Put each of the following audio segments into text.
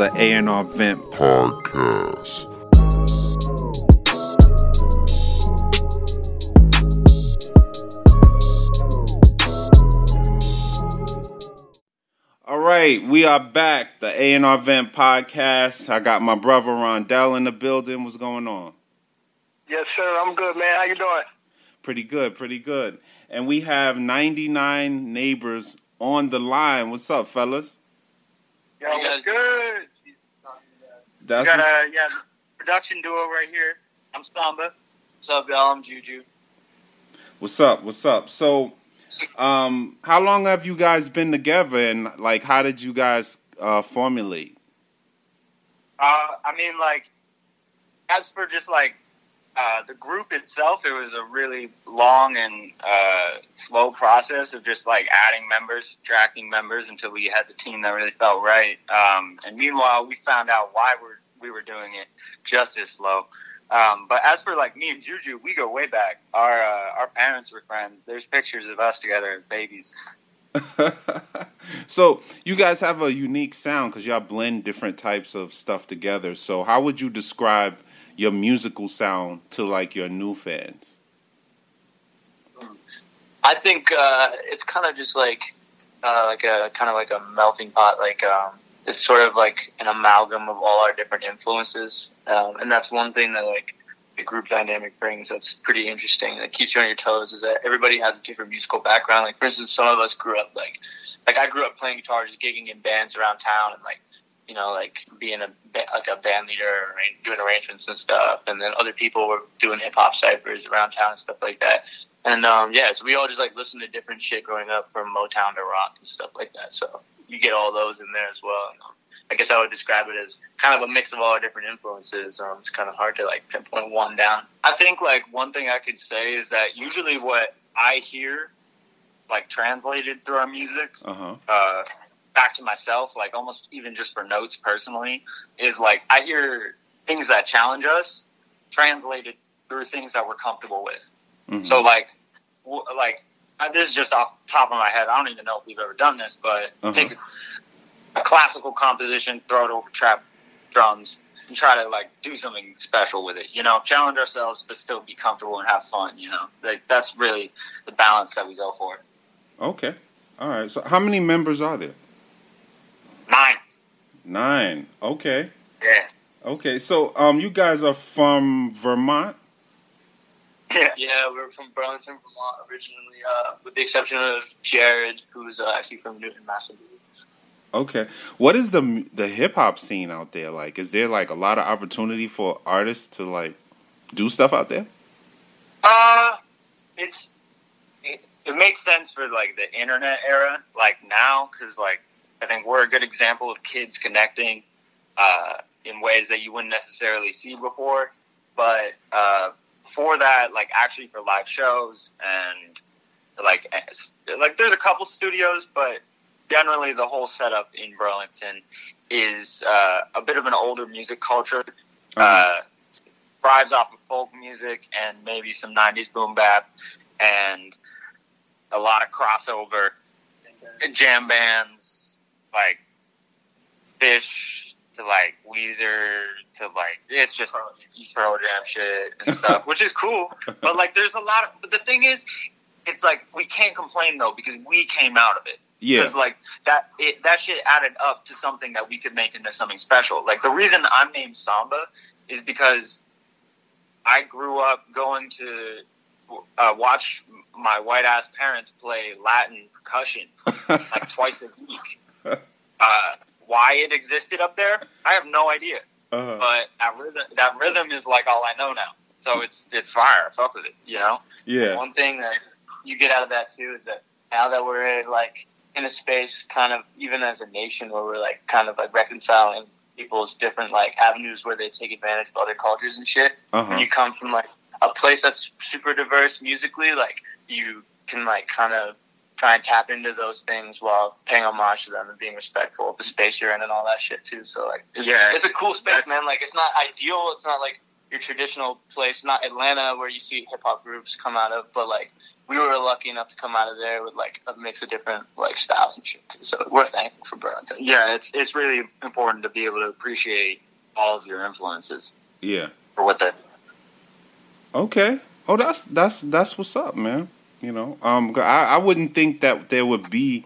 the A&R Vent Podcast. All right, we are back. The A&R Vent Podcast. I got my brother Rondell in the building. What's going on? Yes, sir. I'm good, man. How you doing? Pretty good, pretty good. And we have 99 neighbors on the line. What's up, fellas? Yo, what's good? That's we got a yeah production duo right here. I'm Somba. What's up, y'all? I'm Juju. What's up? What's up? So, um, how long have you guys been together, and like, how did you guys uh, formulate? Uh, I mean, like, as for just like uh, the group itself, it was a really long and uh, slow process of just like adding members, tracking members until we had the team that really felt right. Um, and meanwhile, we found out why we're, we were doing it just as slow. Um, but as for like me and Juju, we go way back. Our uh, our parents were friends. There's pictures of us together as babies. so you guys have a unique sound because y'all blend different types of stuff together. So how would you describe your musical sound to like your new fans? I think uh, it's kind of just like uh, like a kind of like a melting pot. Like um, it's sort of like an amalgam of all our different influences, um, and that's one thing that like the group dynamic brings. That's pretty interesting. That keeps you on your toes. Is that everybody has a different musical background. Like for instance, some of us grew up like like I grew up playing guitar, just gigging in bands around town, and like you know, like being a like a band leader, doing arrangements and stuff, and then other people were doing hip hop ciphers around town and stuff like that. And um, yeah, so we all just like listened to different shit growing up, from Motown to rock and stuff like that. So you get all those in there as well. And, um, I guess I would describe it as kind of a mix of all our different influences. Um, it's kind of hard to like pinpoint one down. I think like one thing I could say is that usually what I hear, like translated through our music, uh-huh. uh, back to myself, like almost even just for notes personally, is like I hear things that challenge us translated through things that we're comfortable with. Mm-hmm. So like, w- like this is just off top of my head. I don't even know if we've ever done this, but uh-huh. take a classical composition, throw it over trap drums, and try to like do something special with it. You know, challenge ourselves, but still be comfortable and have fun. You know, like that's really the balance that we go for. Okay, all right. So, how many members are there? Nine. Nine. Okay. Yeah. Okay, so um, you guys are from Vermont. Yeah, yeah, we're from Burlington, Vermont originally, uh, with the exception of Jared, who's uh, actually from Newton, Massachusetts. Okay, what is the the hip hop scene out there like? Is there like a lot of opportunity for artists to like do stuff out there? Uh, it's it, it makes sense for like the internet era, like now, because like I think we're a good example of kids connecting uh, in ways that you wouldn't necessarily see before. But uh, for that, like actually for live shows and like like there's a couple studios, but generally the whole setup in Burlington is uh, a bit of an older music culture. Uh-huh. Uh, thrives off of folk music and maybe some '90s boom bap and a lot of crossover jam bands like Phish to like Weezer to like it's just Pearl Jam shit and stuff, which is cool. But like, there's a lot of. But the thing is, it's like we can't complain though because we came out of it. Yeah. Because like that, it, that shit added up to something that we could make into something special. Like the reason I'm named Somba is because I grew up going to uh, watch my white ass parents play Latin percussion like twice a week. Uh, why it existed up there, I have no idea. Uh-huh. But that rhythm, that rhythm is like all I know now. So it's it's fire. I fuck with it. You know. Yeah. One thing that you get out of that too is that now that we're like in a space, kind of even as a nation, where we're like kind of like reconciling people's different like avenues where they take advantage of other cultures and shit. Uh-huh. When you come from like a place that's super diverse musically, like you can like kind of try and tap into those things while paying homage to them and being respectful of the space you're in and all that shit too. So like, it's, yeah, it's a cool space, man. Like, it's not ideal. It's not like your traditional place, not Atlanta where you see hip hop groups come out of, but like we were lucky enough to come out of there with like a mix of different like styles and shit too. So we're thankful for Burlington. Yeah, it's it's really important to be able to appreciate all of your influences Yeah. for what they Okay. Oh, that's that's that's what's up, man. You know, um, I, I wouldn't think that there would be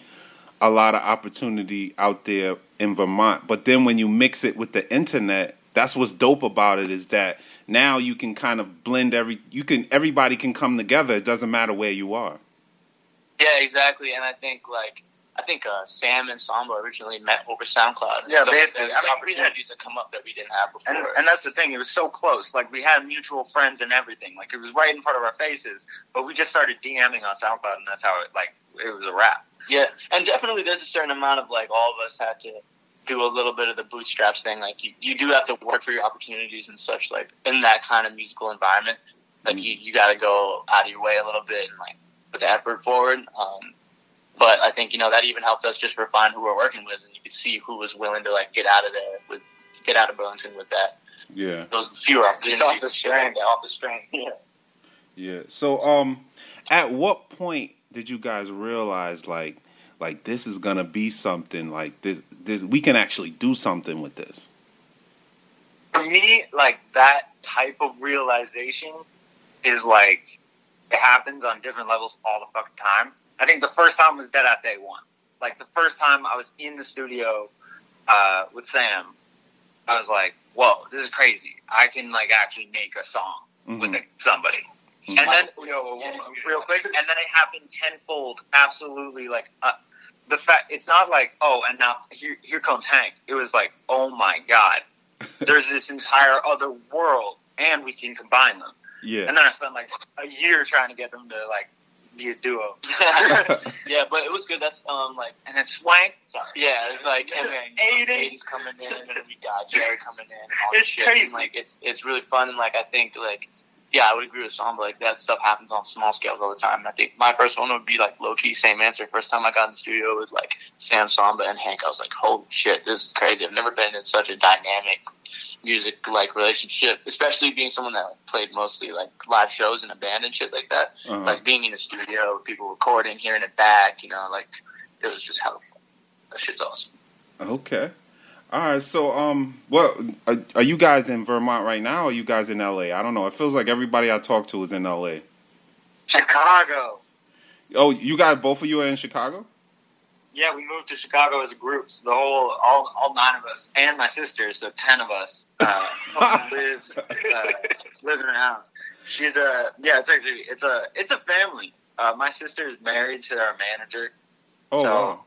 a lot of opportunity out there in Vermont, but then when you mix it with the internet, that's what's dope about it is that now you can kind of blend every you can everybody can come together. It doesn't matter where you are. Yeah, exactly. And I think like I think uh, Sam and Somba originally met over SoundCloud. Yeah, like basically. I mean, opportunities that come up that we didn't have before. And, and that's the thing. It was so close. Like we had mutual friends and everything. Like it was right in front of our faces. But we just started DMing on SoundCloud, and that's how it like it was a wrap. Yeah, and definitely there's a certain amount of like all of us had to do a little bit of the bootstraps thing. Like you, you do have to work for your opportunities and such. Like in that kind of musical environment, like you, you got to go out of your way a little bit and like put the effort forward. Um, but I think you know that even helped us just refine who we're working with, and you could see who was willing to like get out of there with get out of Burlington with that. Yeah. Those fewer opportunities. off the strength. Off the strength. Yeah. Yeah. So, um, at what point did you guys realize like, like this is gonna be something like this? This we can actually do something with this. For me, like that type of realization is like it happens on different levels all the fucking time. I think the first time was dead at day one. Like the first time I was in the studio uh, with Sam, I was like, "Whoa, this is crazy! I can like actually make a song with Mhm. like, somebody." Mhm. And then, you know, real quick, and then it happened tenfold. Absolutely, like uh, the fact it's not like, oh, and now here here comes Hank. It was like, oh my god, there's this entire other world, and we can combine them. Yeah. And then I spent like a year trying to get them to like be a duo. yeah, but it was good. That's um like And then Swank, sorry, Yeah, it's like and then Aiden. Aiden's coming in, and then we got Jerry coming in. And all It's shit. crazy. And, like it's it's really fun, and like I think like yeah, I would agree with but like that stuff happens on small scales all the time. And I think my first one would be like low key, same answer. First time I got in the studio with like Sam Somba and Hank, I was like, holy shit, this is crazy. I've never been in such a dynamic music like relationship, especially being someone that like, played mostly like live shows in a band and shit like that. Uh-huh. Like being in the studio, with people recording, hearing it back, you know, like it was just helpful. That shit's awesome. Okay. All right. So, um, what are, are you guys in Vermont right now? or Are you guys in LA? I don't know. It feels like everybody I talk to is in LA. Chicago. Oh, you guys, both of you are in Chicago. Yeah, we moved to Chicago as a group. So the whole, all, all nine of us, and my sister, so ten of us, uh, live uh, live in a house. She's a yeah. It's actually it's a it's a family. Uh, my sister is married to our manager. Oh, So- wow.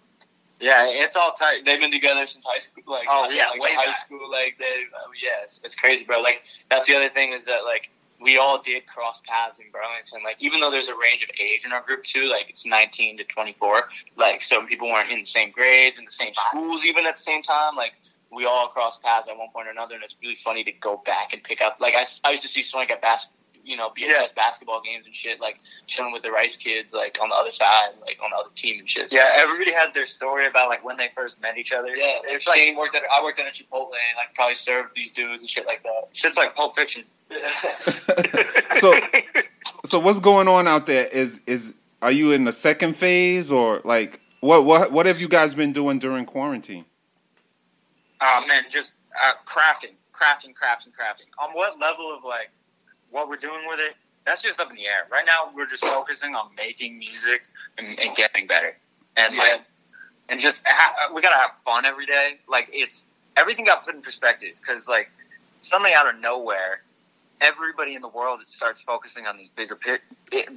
Yeah, it's all tight. They've been together since high school. Like, Oh, yeah, like way high back. school. Like, they, uh, yes, it's crazy, bro. Like, that's the other thing is that like we all did cross paths in Burlington. Like, even though there's a range of age in our group too, like it's 19 to 24. Like, some people weren't in the same grades in the same schools even at the same time. Like, we all crossed paths at one point or another, and it's really funny to go back and pick up. Like, I, I used to see Swank at bas- you know, BSS Yeah. basketball games and shit, like chilling with the Rice kids, like on the other side, like on the other team and shit. So, Yeah, everybody has their story about like when they first met each other. yeah, it's it's like Shane worked at I worked at a Chipotle and like probably served these dudes and shit like that. shit's like Pulp Fiction. so, so what's going on out there? Is is are you in the second phase or like what what what have you guys been doing during quarantine? Oh man, just uh, crafting, crafting, crafting, crafting. On what level of like what we're doing with it? That's just up in the air. Right now, we're just focusing on making music and, and getting better, and Yeah. like, and just ha- we gotta have fun every day. Like it's everything got put in perspective because like suddenly out of nowhere, everybody in the world starts focusing on these bigger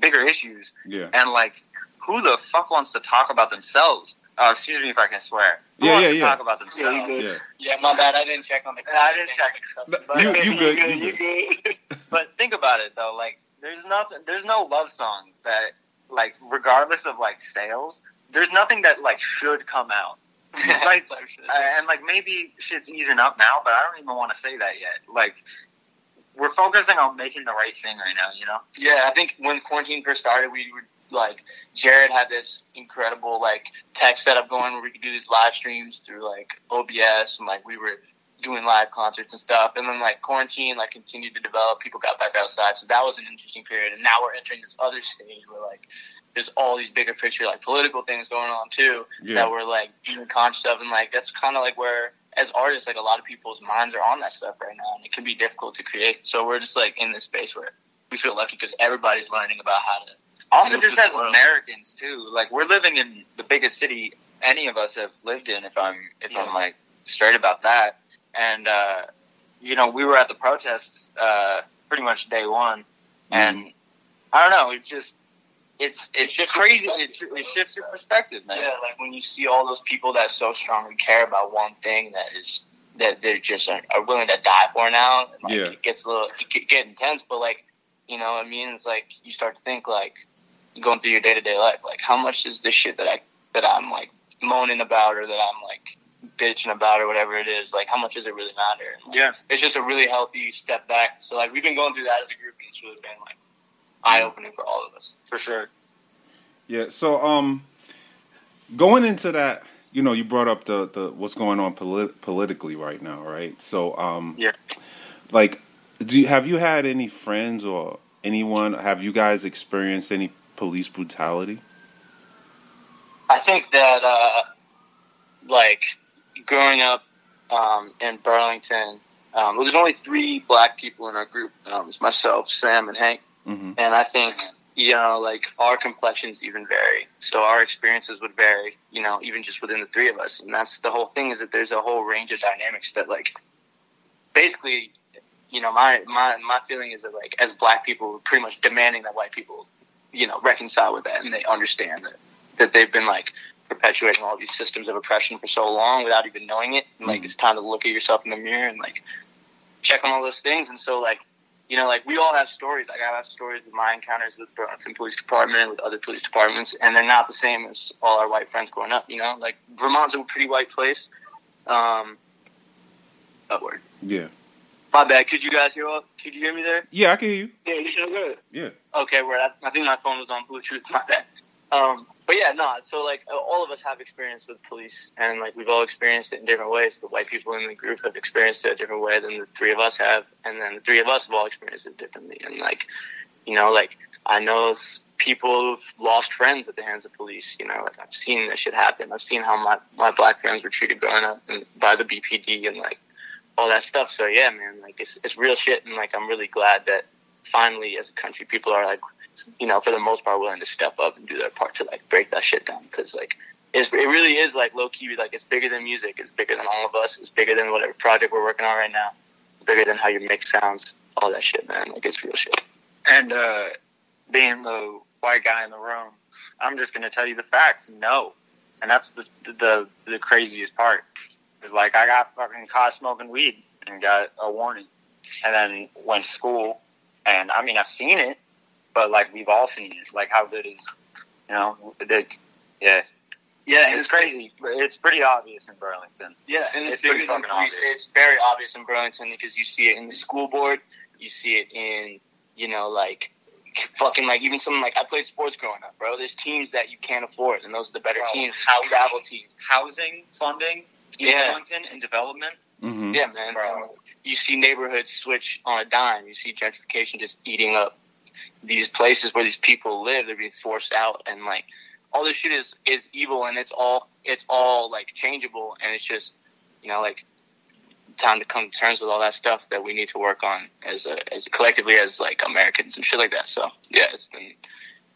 bigger issues, Yeah. and like who the fuck wants to talk about themselves? Uh, excuse me if I can swear. Who Yeah, yeah, to yeah. talk about themselves? good. Yeah. yeah, my bad. I didn't check on the. I didn't check. But you- you good, you good. But think about it though, like there's nothing, there's no love song that, like, regardless of like sales, there's nothing that like should come out. Like, Type shit. Uh, and like maybe shit's easing up now, but I don't even want to say that yet. Like, we're focusing on making the right thing right now, you know? Yeah, I think when quarantine first started, we were like Jared had this incredible like tech setup going where we could do these live streams through like OBS and like we were doing live concerts and stuff. And then like quarantine like continued to develop. People got back outside, so that was an interesting period. And now we're entering this other stage where like there's all these bigger picture like political things going on too Yeah. that we're like being conscious of, and like that's kind of like where as artists like a lot of people's minds are on that stuff right now, and it can be difficult to create. So we're just like in this space where we feel lucky because everybody's learning about how to. Also, just as world. Americans too, like we're living in the biggest city any of us have lived in. If I'm if Yeah. I'm like straight about that, and uh, you know, we were at the protests uh, pretty much day one, and I don't know, it just it's it's shifts your crazy. It, it shifts your perspective, man. Yeah, like when you see all those people that so strongly care about one thing that is that they're just are, are willing to die for now. Like, Yeah. it gets a little it get, get intense, but like you know what I mean. It's like you start to think like going through your day to day life, like how much is this shit that I that I'm like moaning about or that I'm like bitching about or whatever it is, like how much does it really matter? And, like, Yeah. it's just a really healthy step back. So like we've been going through that as a group, and it's really been like eye opening for all of us. for sure. Yeah. So, um, going into that, you know, you brought up the the what's going on polit- politically right now, right? So, um, Yeah. Like, do you, have you had any friends or anyone? Have you guys experienced any police brutality? I think that uh, like growing up um, in Burlington, um, well, there's only three black people in our group. Um, it's myself, Sam, and Hank. hmm And I think you know, like our complexions even vary, so our experiences would vary. You know, even just within the three of us, and that's the whole thing is that there's a whole range of dynamics that like basically. You know, my, my my feeling is that like as black people, we're pretty much demanding that white people, you know, reconcile with that and they understand that that they've been like perpetuating all these systems of oppression for so long without even knowing it. And like Mhm. it's time to look at yourself in the mirror and like check on all those things. And so like you know, like we all have stories. Like I have stories of my encounters with the Burlington Police Department, with other police departments, and they're not the same as all our white friends growing up. You know, like Vermont's a pretty white place. Um, upward. Yeah. My bad. Could you guys hear? Could you hear me there? Yeah, I can hear you. Yeah, you sound good. Yeah. Okay, where I, I think my phone was on Bluetooth. My bad. Um, but yeah, no. So like, all of us have experience with police, and like we've all experienced it in different ways. The white people in the group have experienced it a different way than the three of us have, and then the three of us have all experienced it differently. And like, you know, like I know people who've lost friends at the hands of police. You know, like I've seen this shit happen. I've seen how my my black friends were treated growing up and by the BPD and like all that stuff. So yeah, man, like it's it's real shit, and like I'm really glad that finally, as a country, people are like, you know, for the most part, willing to step up and do their part to like break that shit down. Because like, it's, it really is like low key, like it's bigger than music, it's bigger than all of us, it's bigger than whatever project we're working on right now, it's bigger than how your mix sounds, all that shit, man. Like it's real shit. And uh, being the white guy in the room, I'm just to tell you the facts. No, and that's the the the craziest part. Is like I got fucking caught smoking weed and got a warning, and then went to school. And I mean, I've seen it, but like we've all seen it. Like how good is, you know, the, yeah, Yeah, it's crazy. It's pretty obvious in Burlington. Yeah, and it's, It's pretty fucking obvious. It's very obvious in Burlington because you see it in the school board, you see it in, you know, like fucking like even something like I played sports growing up, bro. There's teams that you can't afford, and those are the better Bro, teams. housing. Travel teams. Housing funding in Yeah. Burlington and development. hmm Yeah, man. Bro. You see neighborhoods switch on a dime. You see gentrification just eating up these places where these people live. They're being forced out, and like all this shit is is evil, and it's all it's all like changeable, and it's just you know like time to come to terms with all that stuff that we need to work on as a, as collectively as like Americans and shit like that. So yeah, it's been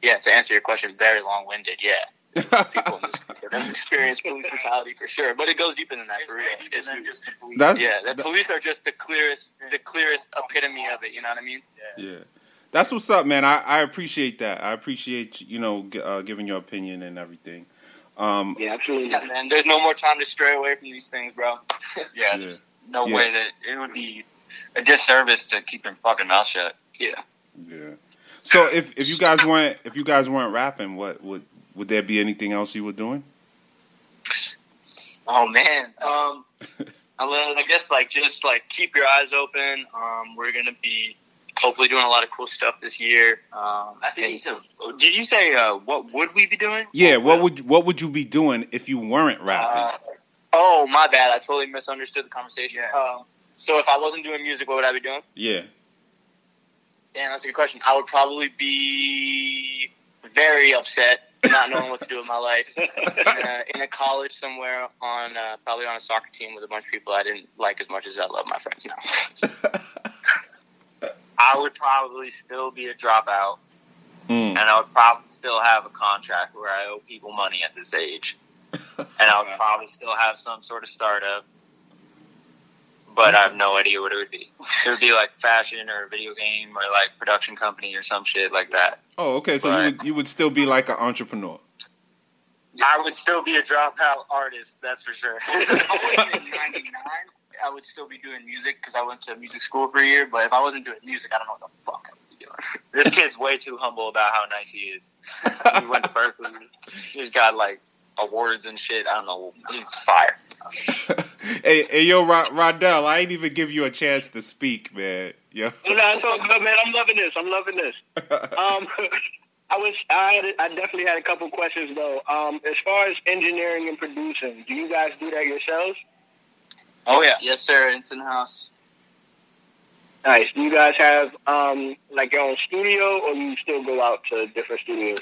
yeah to answer your question, very long winded. Yeah, people in this country have experienced police brutality for sure, but it goes deeper than that for real. It's, just the police. That's yeah, the that- police are just the clearest, the clearest epitome of it. You know what I mean? Yeah, that's what's up, man. I, I appreciate that. I appreciate you know g- uh, giving your opinion and everything. Um, Yeah, absolutely. Yeah, man. There's no more time to stray away from these things, bro. Yeah, Yeah. there's no Yeah. way that it would be a disservice to keep your fucking mouth shut. Yeah. yeah. So if if you guys weren't if you guys weren't rapping, what would would there be anything else you were doing? Oh man. Um, I guess like just like keep your eyes open. Um, we're gonna be hopefully doing a lot of cool stuff this year. Um, I think Did you say uh, what would we be doing? Yeah. What would what would you be doing if you weren't rapping? Uh, Oh, my bad. I totally misunderstood the conversation. Um, so if I wasn't doing music, what would I be doing? Yeah. Damn, that's a good question. I would probably be very upset, not knowing what to do with my life. in, a, in a college somewhere on uh, probably on a soccer team with a bunch of people I didn't like as much as I love my friends now. I would probably still be a dropout, Mm. and I would probably still have a contract where I owe people money at this age, and I would probably still have some sort of startup. But I have no idea what it would be. It would be like fashion or a video game or like production company or some shit like that. Oh, okay. So you would you would still be like an entrepreneur. I would still be a dropout artist, that's for sure. I wasn't in 99, I would still be doing music because I went to music school for a year. But if I wasn't doing music, I don't know what the fuck I would be doing. this kid's way too humble about how nice he is. He went to Berklee. He's got like awards and shit. I don't know. He's fire. Hey, hey, yo, Rod- Rondell, I ain't even give you a chance to speak, man. Yo. No, it's all good, man. I'm loving this. I'm loving this. Um, I was, I, had, I definitely had a couple questions though. Um, as far as engineering and producing, do you guys do that yourselves? Oh yeah. Yes, sir. It's in house. Nice. Do you guys have um, like your own studio, or you still go out to different studios?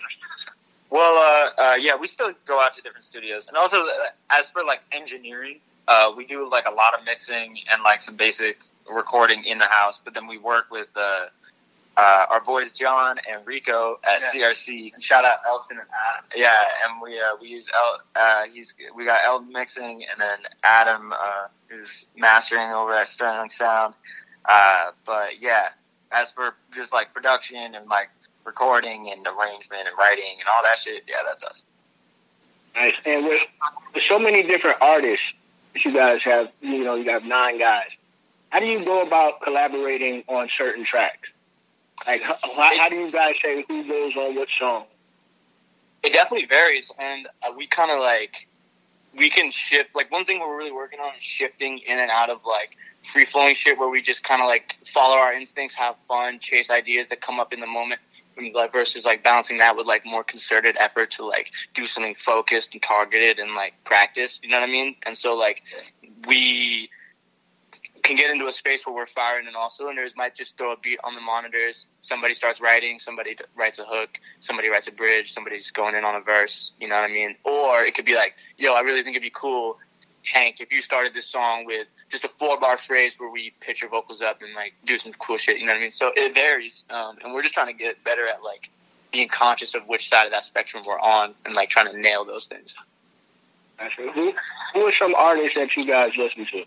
Well, uh, uh, yeah, we still go out to different studios, and also uh, as for like engineering, uh, we do like a lot of mixing and like some basic recording in the house. But then we work with uh, uh, our boys John and Rico at CRC. And shout out Elton and Adam. Yeah, and we uh, we use El. Uh, he's we got El mixing, and then Adam uh, is mastering over at Sterling Sound. Uh, but yeah, as for just like production and like recording and arrangement and writing and all that shit, yeah, that's us. Nice. And with, with so many different artists that you guys have, you know, you have nine guys. How do you go about collaborating on certain tracks? Like, how, how do you guys say who goes on what song? It definitely varies, and uh, we kind of like we can shift. Like one thing we're really working on is shifting in and out of like free flowing shit, where we just kind of like follow our instincts, have fun, chase ideas that come up in the moment, versus like balancing that with like more concerted effort to like do something focused and targeted and like practice. You know what I mean? And so like we can get into a space where we're firing in all cylinders. Might just throw a beat on the monitors. Somebody starts writing. Somebody writes a hook. Somebody writes a bridge. Somebody's going in on a verse. You know what I mean? Or it could be like, yo, I really think it'd be cool, Hank, if you started this song with just a four bar phrase where we pitch your vocals up and like do some cool shit. You know what I mean? So it varies, um, and we're just trying to get better at like being conscious of which side of that spectrum we're on and like trying to nail those things. Who, who are some artists that you guys listen to?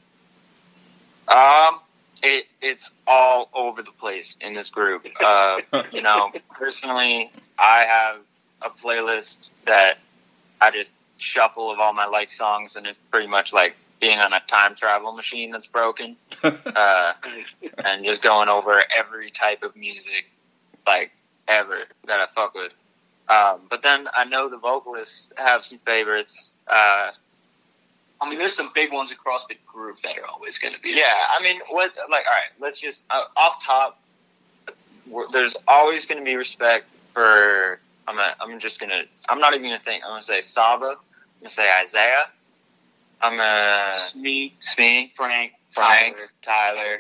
Um, it it's all over the place in this group. Uh, you know, personally, I have a playlist that I just shuffle of all my like songs, and it's pretty much like being on a time travel machine that's broken, uh, and just going over every type of music, like ever that I fuck with. Um, but then I know the vocalists have some favorites. Uh, I mean, there's some big ones across the group that are always going to be. yeah, I mean, what? Like, all right, let's just uh, off top. There's always going to be respect for. I'm. A, I'm just gonna. I'm not even gonna think. I'm gonna say Saba. I'm gonna say Isaiah. I'm gonna me, Smee, Frank, Frank, Tyler, Tyler,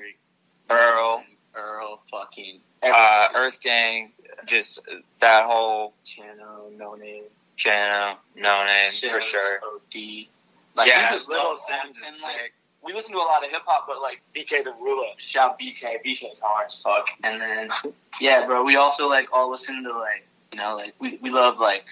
Earl, Earl, fucking uh, Earth Gang. Just that whole Chano, No Name, Chano, no name for sure. OD. Like, yeah, we just Little love Sims and, is like, sick. we listen to a lot of hip hop, but like BK the Ruler. shout BK, BK's hard as fuck. And then yeah, bro, we also like all listen to like you know like we we love like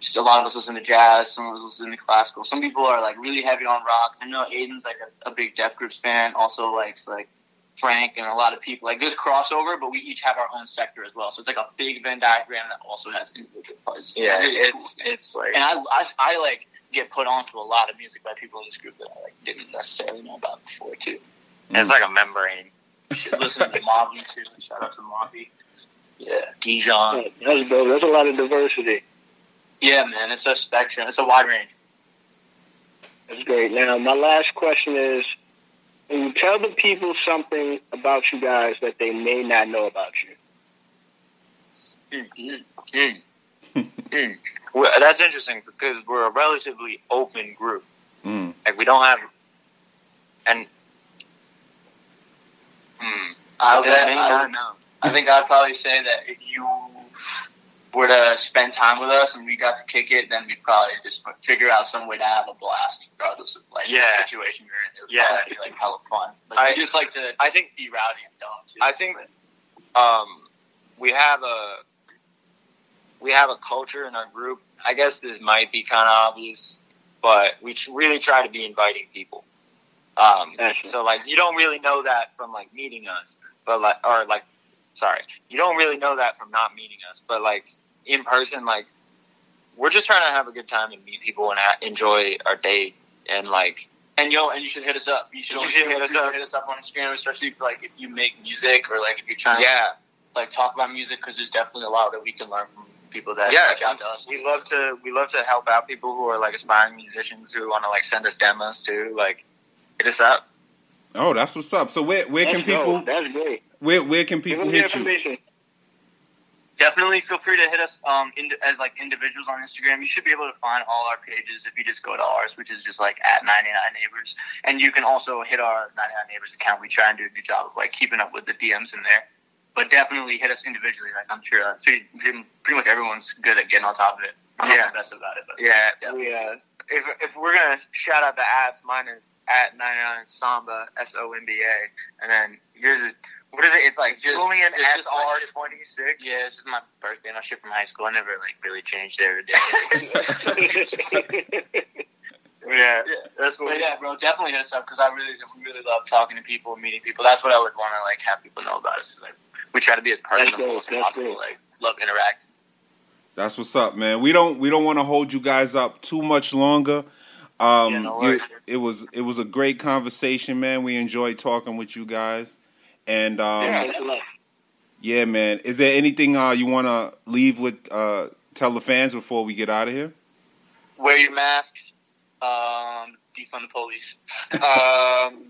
just a lot of us listen to jazz, some of us listen to classical. Some people are like really heavy on rock. I know Aiden's like a, a big Death Grips fan, also likes like Frank and a lot of people. Like there's crossover, but we each have our own sector as well. So it's like a big Venn diagram that also has individual parts. Yeah, Really it's cool. it's like and I, I I like get put onto a lot of music by people in this group that I like didn't necessarily know about before too. it's like a membrane. You should listen to Mobby too. Shout out to Mobby. Yeah, Dijon. That's dope. There's a lot of diversity. Yeah, man, it's a spectrum. It's a wide range. That's great. Now, my last question is, can you tell the people something about you guys that they may not know about you? Mm. Mm. Well, that's interesting because we're a relatively open group. Mm. Like we don't have, and hmm, I, they would- may I, know. I think I'd probably say that if you were to spend time with us and we got to kick it, then we'd probably just figure out some way to have a blast, regardless of like Yeah. the situation you're in. It would Yeah. probably be like hella fun. But I- I just like to I think be rowdy and dumb. Too. I think um, we have a we have a culture in our group. I guess this might be kind of obvious, but we really try to be inviting people. Um, Gotcha. so like you don't really know that from like meeting us, but like or like sorry, you don't really know that from not meeting us, but like in person, like we're just trying to have a good time and meet people and ha- enjoy our day and like And yo, and you should hit us up. You should, You should hit us up. Hit us up on Instagram, especially if, like if you make music or like if you're trying to yeah. like talk about music, because there's definitely a lot that we can learn from people that Yeah, reach out to us. we love to we love to help out people who are like aspiring musicians who want to like send us demos too. Like, hit us up. Oh, that's what's up. So where where can That's dope. people That's great. where where can people hit you? Definitely feel free to hit us um in, as like individuals on Instagram. You should be able to find all our pages if you just go to ours, which is just like at 99 Neighbors. And you can also hit our 99 Neighbors account. We try and do a good job of like keeping up with the DMs in there. But definitely hit us individually. Like I'm sure uh, pretty, pretty much everyone's good at getting on top of it. I'm Yeah. not the best about it, but Yeah, Yeah. uh, if if we're gonna shout out the ads, mine is at 99 Somba S O M B A, and then yours is what is it? It's like Just- Julian it's S just my R shit. 26. yeah, this is my birthday and I ship from high school. I never like really changed every day. yeah, that's what. But yeah, bro, definitely hit us up because I really, really love talking to people, and meeting people. That's what I would want to like have people know about us. Is like we try to be as personable dope, as that's possible. dope. Like love interacting. That's what's up, man. We don't we don't want to hold you guys up too much longer. Um, Yeah, no you- worries. it was it was a great conversation, man. We enjoyed talking with you guys, and um, yeah, yeah. that's a lot. man. Is there anything uh, you want to leave with? Uh, tell the fans before we get out of here. Wear your masks. Um, defund the police. Um,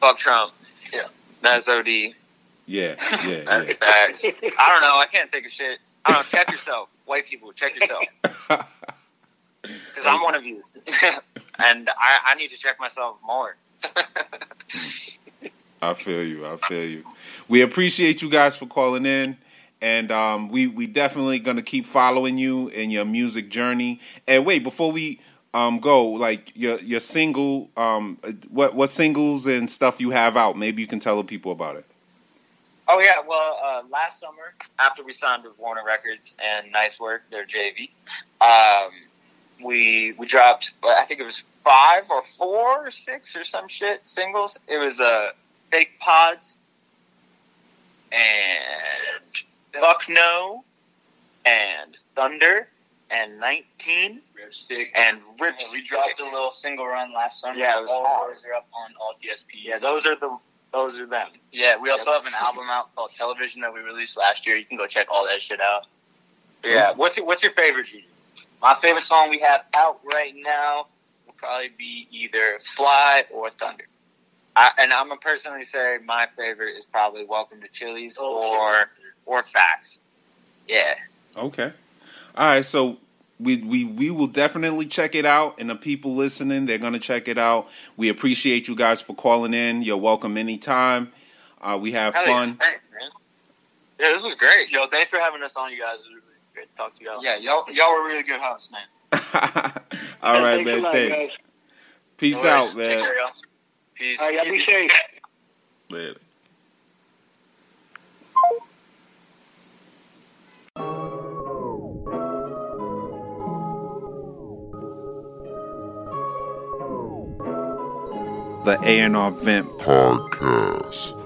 fuck Trump. Yeah. that's OD. Yeah, yeah, That's yeah. facts. I don't know. I can't think of shit. I don't know. Check yourself, white people. Check yourself, because I'm one of you, and I, I need to check myself more. I feel you. I feel you. We appreciate you guys for calling in, and um, we we definitely gonna keep following you in your music journey. And wait, before we um, go, like your your single, um, what what singles and stuff you have out? Maybe you can tell the people about it. Oh yeah, well, uh, last summer after we signed with Warner Records and Nice Work, their JV, um, we we dropped. I think it was five or four or six or some shit singles. It was uh, Fake Pods and Fuck No and Thunder and Nineteen Ripstick. and Yeah, we dropped a little single run last summer. Yeah, it was all hard. those are up on all DSPs. Yeah, those are the those are them. Yeah, we also have an album out called Television that we released last year. You can go check all that shit out. Yeah. What's your, what's your favorite? Gigi? My favorite song we have out right now will probably be either Fly or Thunder. I, and I'm gonna personally say my favorite is probably Welcome to Chili's Oh, or or Facts. Yeah, Okay. All right. So we we we will definitely check it out, and the people listening, they're gonna check it out. We appreciate you guys for calling in. You're welcome anytime. Uh, we have Hell yeah. fun. Thanks, man. Yeah, this was great. Yo, thanks for having us on, you guys. It was really great to talk to y'all. Yeah, y'all y'all were really good hosts, man. All right, Thanks a man. lot, Thanks. guys. Peace No out, worries. Take man. care, y'all. Peace. All right, y'all be safe. Later. The A&R Vent Podcast.